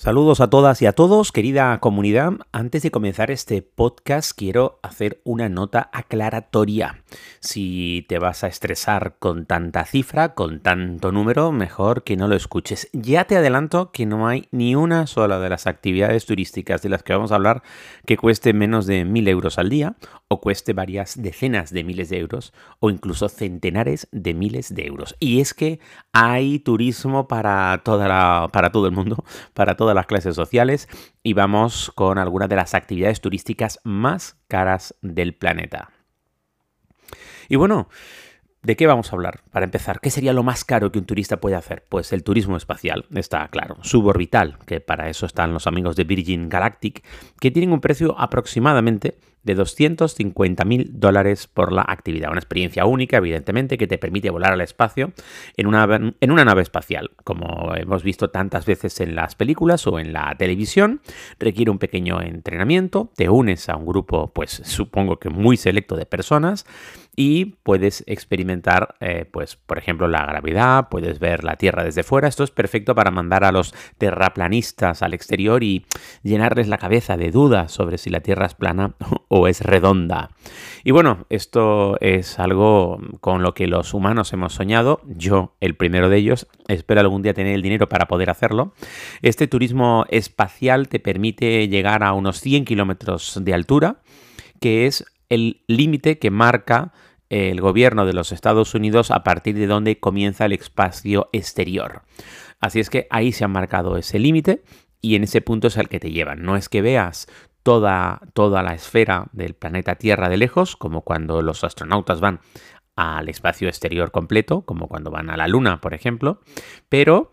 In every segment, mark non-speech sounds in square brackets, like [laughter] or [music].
Saludos a todas y a todos, querida comunidad. Antes de comenzar este podcast quiero hacer una nota aclaratoria. Si te vas a estresar con tanta cifra, con tanto número, mejor que no lo escuches. Ya te adelanto que no hay ni una sola de las actividades turísticas de las que vamos a hablar que cueste menos de mil euros al día o cueste varias decenas de miles de euros o incluso centenares de miles de euros. Y es que hay turismo para, toda la, para todo el mundo, para todas las clases sociales y vamos con algunas de las actividades turísticas más caras del planeta. Y bueno, ¿De qué vamos a hablar? Para empezar, ¿qué sería lo más caro que un turista puede hacer? Pues el turismo espacial, está claro. Suborbital, que para eso están los amigos de Virgin Galactic, que tienen un precio aproximadamente de 250 mil dólares por la actividad. Una experiencia única, evidentemente, que te permite volar al espacio en una, en una nave espacial. Como hemos visto tantas veces en las películas o en la televisión, requiere un pequeño entrenamiento, te unes a un grupo, pues supongo que muy selecto de personas y puedes experimentar, eh, pues, por ejemplo, la gravedad, puedes ver la Tierra desde fuera. Esto es perfecto para mandar a los terraplanistas al exterior y llenarles la cabeza de dudas sobre si la Tierra es plana o es redonda. Y bueno, esto es algo con lo que los humanos hemos soñado. Yo, el primero de ellos, espero algún día tener el dinero para poder hacerlo. Este turismo espacial te permite llegar a unos 100 kilómetros de altura, que es el límite que marca el gobierno de los Estados Unidos a partir de donde comienza el espacio exterior. Así es que ahí se ha marcado ese límite y en ese punto es el que te llevan. No es que veas toda, toda la esfera del planeta Tierra de lejos, como cuando los astronautas van al espacio exterior completo, como cuando van a la Luna, por ejemplo, pero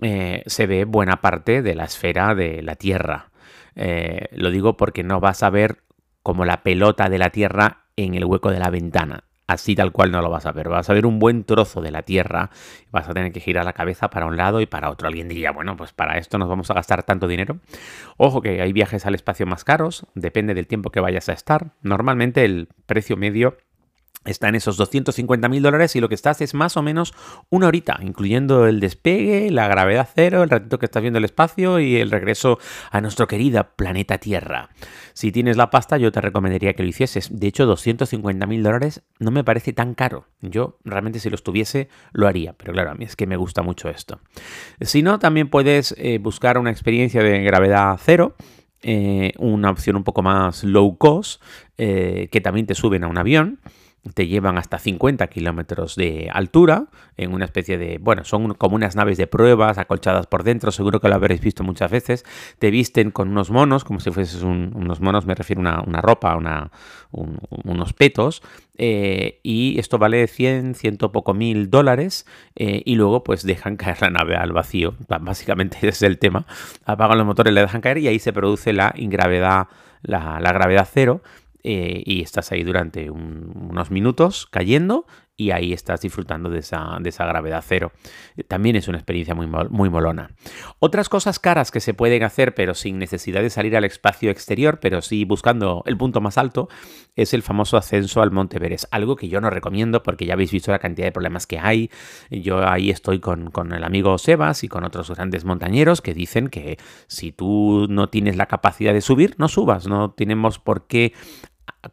eh, se ve buena parte de la esfera de la Tierra. Eh, lo digo porque no vas a ver como la pelota de la Tierra en el hueco de la ventana así tal cual no lo vas a ver. Vas a ver un buen trozo de la Tierra, vas a tener que girar la cabeza para un lado y para otro. Alguien diría, bueno, pues para esto nos vamos a gastar tanto dinero. Ojo que hay viajes al espacio más caros, depende del tiempo que vayas a estar. Normalmente el precio medio está en esos 250 mil dólares y lo que estás es más o menos una horita, incluyendo el despegue, la gravedad cero, el ratito que estás viendo el espacio y el regreso a nuestro querido planeta Tierra. Si tienes la pasta, yo te recomendaría que lo hicieses. De hecho, 250 mil dólares no me parece tan caro. Yo realmente si los tuviese lo haría, pero claro, a mí es que me gusta mucho esto. Si no, también puedes eh, buscar una experiencia de gravedad cero. Eh, una opción un poco más low cost, eh, que también te suben a un avión te llevan hasta 50 kilómetros de altura en una especie de, bueno, son como unas naves de pruebas acolchadas por dentro, seguro que lo habréis visto muchas veces, te visten con unos monos, como si fueses unos monos, me refiero a una, ropa, una, unos petos, eh, y esto vale 100, ciento poco mil dólares, eh, y luego pues dejan caer la nave al vacío, básicamente [laughs] ese es el tema, apagan los motores, le dejan caer y ahí se produce la ingravedad, la, la gravedad cero, eh, y estás ahí durante unos minutos cayendo y ahí estás disfrutando de esa, de esa gravedad cero. También es una experiencia muy, muy molona. Otras cosas caras que se pueden hacer, pero sin necesidad de salir al espacio exterior, pero sí buscando el punto más alto, es el famoso ascenso al Monte Everest. Algo que yo no recomiendo porque ya habéis visto la cantidad de problemas que hay. Yo ahí estoy con, con el amigo Sebas y con otros grandes montañeros que dicen que si tú no tienes la capacidad de subir, no subas. No tenemos por qué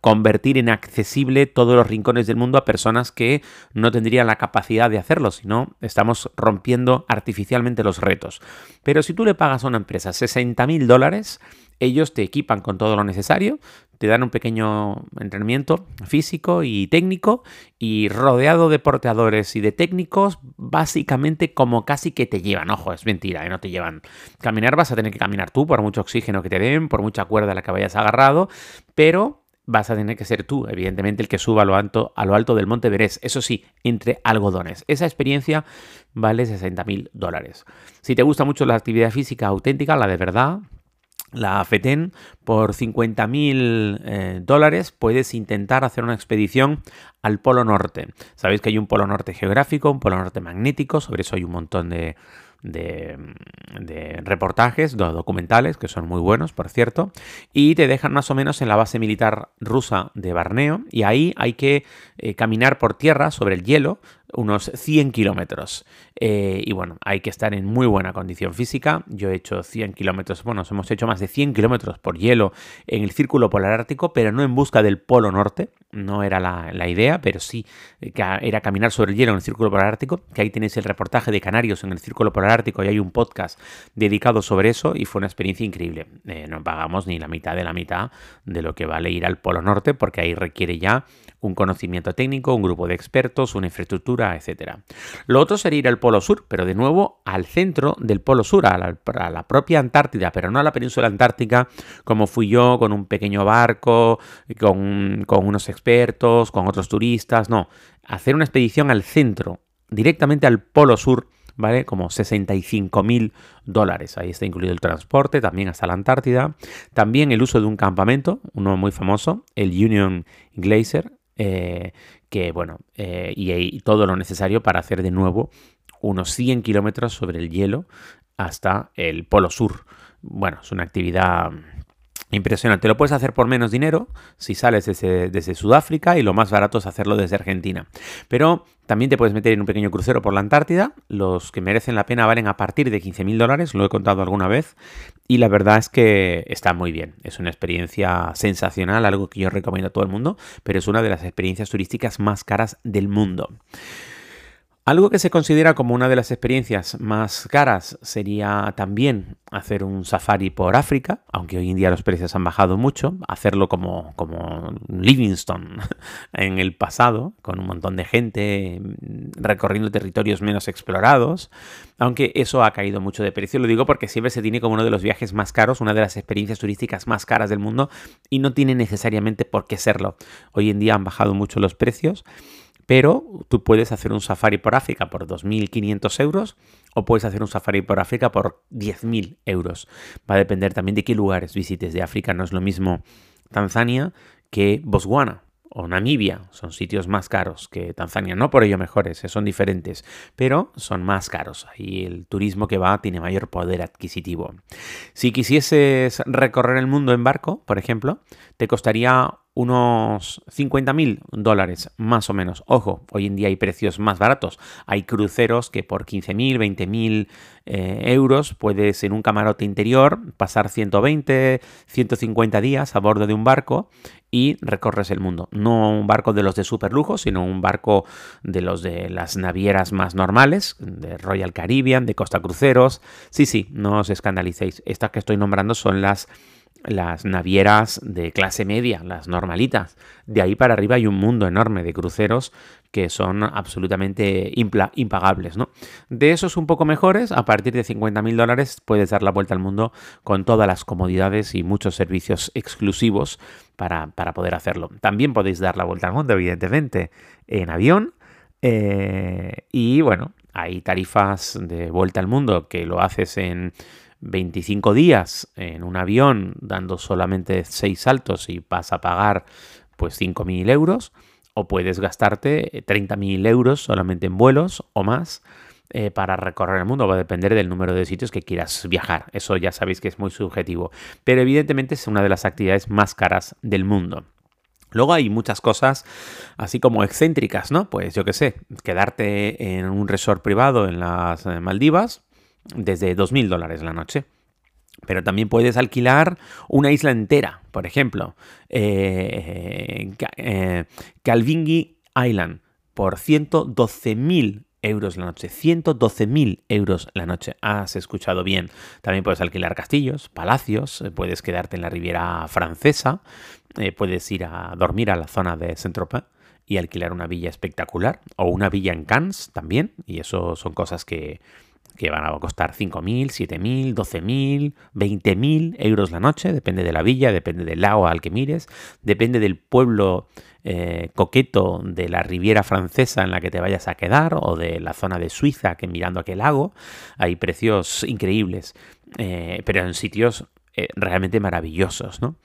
convertir en accesible todos los rincones del mundo a personas que no tendrían la capacidad de hacerlo, sino estamos rompiendo artificialmente los retos. Pero si tú le pagas a una empresa 60 mil dólares, ellos te equipan con todo lo necesario, te dan un pequeño entrenamiento físico y técnico y rodeado de porteadores y de técnicos, básicamente como casi que te llevan. Ojo, es mentira, ¿eh? no te llevan. Caminar vas a tener que caminar tú por mucho oxígeno que te den, por mucha cuerda a la que vayas agarrado, pero vas a tener que ser tú, evidentemente, el que suba a lo alto, a lo alto del Monte Verés. Eso sí, entre algodones. Esa experiencia vale 60 mil dólares. Si te gusta mucho la actividad física auténtica, la de verdad, la FETEN, por 50 mil eh, dólares puedes intentar hacer una expedición al Polo Norte. Sabéis que hay un Polo Norte geográfico, un Polo Norte magnético, sobre eso hay un montón de, de, de reportajes documentales, que son muy buenos, por cierto, y te dejan más o menos en la base militar rusa de Barneo, y ahí hay que eh, caminar por tierra sobre el hielo unos 100 kilómetros. Eh, y bueno, hay que estar en muy buena condición física. Yo he hecho 100 kilómetros, bueno, hemos hecho más de 100 kilómetros por hielo en el círculo polar ártico, pero no en busca del polo norte. No era la, idea, pero sí eh, era caminar sobre el hielo en el círculo polar ártico, que ahí tenéis el reportaje de Canarios en el círculo polar ártico y hay un podcast dedicado sobre eso y fue una experiencia increíble. Eh, no pagamos ni la mitad de la mitad de lo que vale ir al polo norte, porque ahí requiere ya un conocimiento técnico, un grupo de expertos, una infraestructura, etc. Lo otro sería ir al Polo Sur, pero de nuevo al centro del Polo Sur, a la, propia Antártida, pero no a la península antártica, como fui yo, con un pequeño barco, con, con unos expertos, con otros turistas, no, hacer una expedición al centro, directamente al Polo Sur, ¿vale? Como 65 mil dólares. Ahí está incluido el transporte, también hasta la Antártida. También el uso de un campamento, uno muy famoso, el Union Glacier, eh, que bueno, eh, y, todo lo necesario para hacer de nuevo unos 100 kilómetros sobre el hielo hasta el Polo Sur. Bueno, es una actividad Impresionante. Lo puedes hacer por menos dinero si sales desde, Sudáfrica y lo más barato es hacerlo desde Argentina. Pero también te puedes meter en un pequeño crucero por la Antártida. Los que merecen la pena valen a partir de 15.000 dólares, lo he contado alguna vez. Y la verdad es que está muy bien. Es una experiencia sensacional, algo que yo recomiendo a todo el mundo, pero es una de las experiencias turísticas más caras del mundo. Algo que se considera como una de las experiencias más caras sería también hacer un safari por África, aunque hoy en día los precios han bajado mucho, hacerlo como, como Livingstone [laughs] en el pasado, con un montón de gente recorriendo territorios menos explorados, aunque eso ha caído mucho de precio, lo digo porque siempre se tiene como uno de los viajes más caros, una de las experiencias turísticas más caras del mundo y no tiene necesariamente por qué serlo. Hoy en día han bajado mucho los precios pero tú puedes hacer un safari por África por 2.500 euros o puedes hacer un safari por África por 10.000 euros. Va a depender también de qué lugares visites de África. No es lo mismo Tanzania que Botswana o Namibia. Son sitios más caros que Tanzania. No por ello mejores, eh, son diferentes, pero son más caros. Ahí el turismo que va tiene mayor poder adquisitivo. Si quisieses recorrer el mundo en barco, por ejemplo, te costaría unos 50.000 dólares más o menos. Ojo, hoy en día hay precios más baratos. Hay cruceros que por 15.000, 20.000 eh, euros puedes en un camarote interior pasar 120, 150 días a bordo de un barco y recorres el mundo. No un barco de los de super lujo, sino un barco de los de las navieras más normales, de Royal Caribbean, de Costa Cruceros. Sí, sí, no os escandalicéis. Estas que estoy nombrando son las las navieras de clase media, las normalitas. De ahí para arriba hay un mundo enorme de cruceros que son absolutamente impagables. ¿no? De esos un poco mejores, a partir de 50.000 dólares puedes dar la vuelta al mundo con todas las comodidades y muchos servicios exclusivos para, poder hacerlo. También podéis dar la vuelta al mundo, evidentemente, en avión. Eh, y bueno, hay tarifas de vuelta al mundo que lo haces en 25 días en un avión dando solamente 6 saltos y vas a pagar pues 5.000 euros o puedes gastarte 30.000 euros solamente en vuelos o más eh, para recorrer el mundo. Va a depender del número de sitios que quieras viajar. Eso ya sabéis que es muy subjetivo. Pero evidentemente es una de las actividades más caras del mundo. Luego hay muchas cosas así como excéntricas, ¿no? Pues yo qué sé, quedarte en un resort privado en las eh, Maldivas, desde 2.000 dólares la noche. Pero también puedes alquilar una isla entera, por ejemplo, eh, eh Calvingi Island, por 112.000 euros la noche. 112.000 euros la noche. Has escuchado bien. También puedes alquilar castillos, palacios, eh, puedes quedarte en la Riviera Francesa, eh, puedes ir a dormir a la zona de Saint-Tropez y alquilar una villa espectacular o una villa en Cannes también. Y eso son cosas que, que van a costar 5.000, 7.000, 12.000, 20.000 euros la noche, depende de la villa, depende del lago al que mires, depende del pueblo eh, coqueto de la Riviera Francesa en la que te vayas a quedar o de la zona de Suiza que mirando aquel lago, hay precios increíbles, eh, pero en sitios eh, realmente maravillosos. ¿no?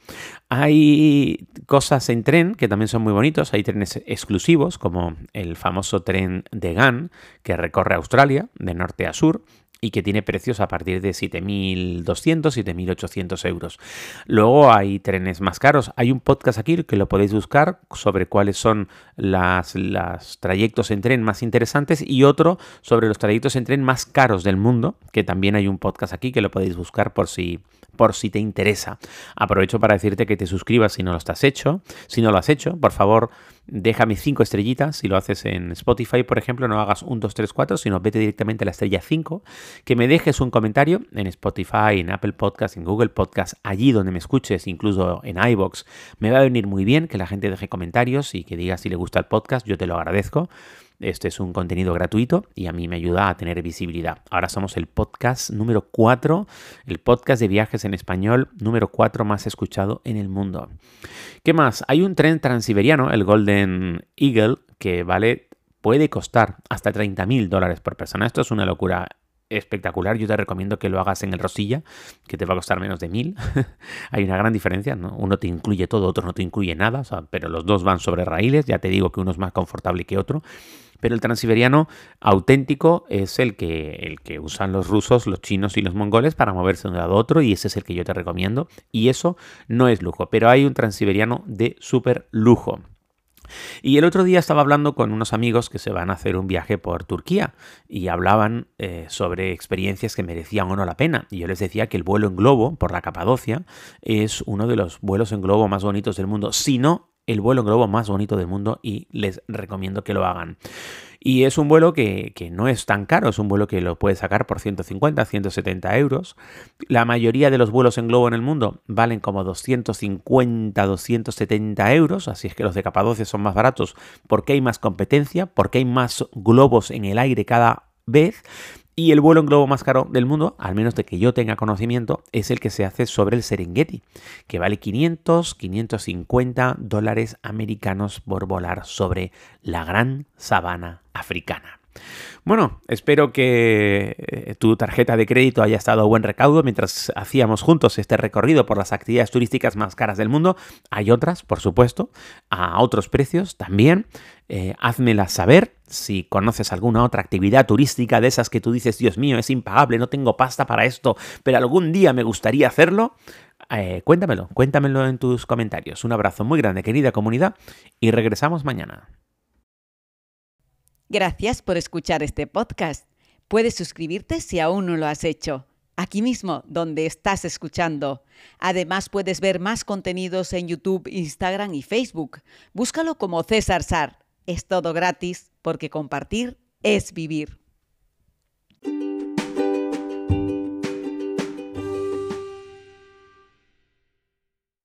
Hay cosas en tren que también son muy bonitos, hay trenes exclusivos como el famoso tren de GAN que recorre Australia de norte a sur y que tiene precios a partir de 7.200, 7.800 euros. Luego hay trenes más caros. Hay un podcast aquí que lo podéis buscar sobre cuáles son las, los trayectos en tren más interesantes y otro sobre los trayectos en tren más caros del mundo, que también hay un podcast aquí que lo podéis buscar por si por si te interesa. Aprovecho para decirte que te suscribas si no lo estás hecho. Si no lo has hecho, por favor, déjame cinco estrellitas. Si lo haces en Spotify, por ejemplo, no hagas un 2, 3, 4, sino vete directamente a la estrella 5. Que me dejes un comentario en Spotify, en Apple Podcast, en Google Podcast, allí donde me escuches, incluso en iBox. Me va a venir muy bien que la gente deje comentarios y que diga si le gusta el podcast. Yo te lo agradezco. Este es un contenido gratuito y a mí me ayuda a tener visibilidad. Ahora somos el podcast número 4, el podcast de viajes en español número 4 más escuchado en el mundo. ¿Qué más? Hay un tren transiberiano, el Golden Eagle, que vale, puede costar hasta 30 mil dólares por persona. Esto es una locura espectacular. Yo te recomiendo que lo hagas en el Rosilla, que te va a costar menos de mil. [laughs] Hay una gran diferencia, ¿no? Uno te incluye todo, otro no te incluye nada, pero los dos van sobre raíles. Ya te digo que uno es más confortable que otro pero el transiberiano auténtico es el que, el que usan los rusos, los chinos y los mongoles para moverse de un lado a otro y ese es el que yo te recomiendo y eso no es lujo, pero hay un transiberiano de súper lujo. Y el otro día estaba hablando con unos amigos que se van a hacer un viaje por Turquía y hablaban eh, sobre experiencias que merecían o no la pena. Y yo les decía que el vuelo en globo por la Capadocia es uno de los vuelos en globo más bonitos del mundo, si no el vuelo en globo más bonito del mundo y les recomiendo que lo hagan. Y es un vuelo que, no es tan caro, es un vuelo que lo puedes sacar por 150, 170 euros. La mayoría de los vuelos en globo en el mundo valen como 250, 270 euros, así es que los de Capadocia son más baratos porque hay más competencia, porque hay más globos en el aire cada vez y el vuelo en globo más caro del mundo, al menos de que yo tenga conocimiento, es el que se hace sobre el Serengeti, que vale 500, 550 dólares americanos por volar sobre la gran sabana africana. Bueno, espero que eh, tu tarjeta de crédito haya estado a buen recaudo mientras hacíamos juntos este recorrido por las actividades turísticas más caras del mundo. Hay otras, por supuesto, a otros precios también. Eh, saber si conoces alguna otra actividad turística de esas que tú dices, Dios mío, es impagable, no tengo pasta para esto, pero algún día me gustaría hacerlo. Eh, cuéntamelo, cuéntamelo en tus comentarios. Un abrazo muy grande, querida comunidad, y regresamos mañana. Gracias por escuchar este podcast. Puedes suscribirte si aún no lo has hecho, aquí mismo donde estás escuchando. Además puedes ver más contenidos en YouTube, Instagram y Facebook. Búscalo como César Sar. Es todo gratis porque compartir es vivir.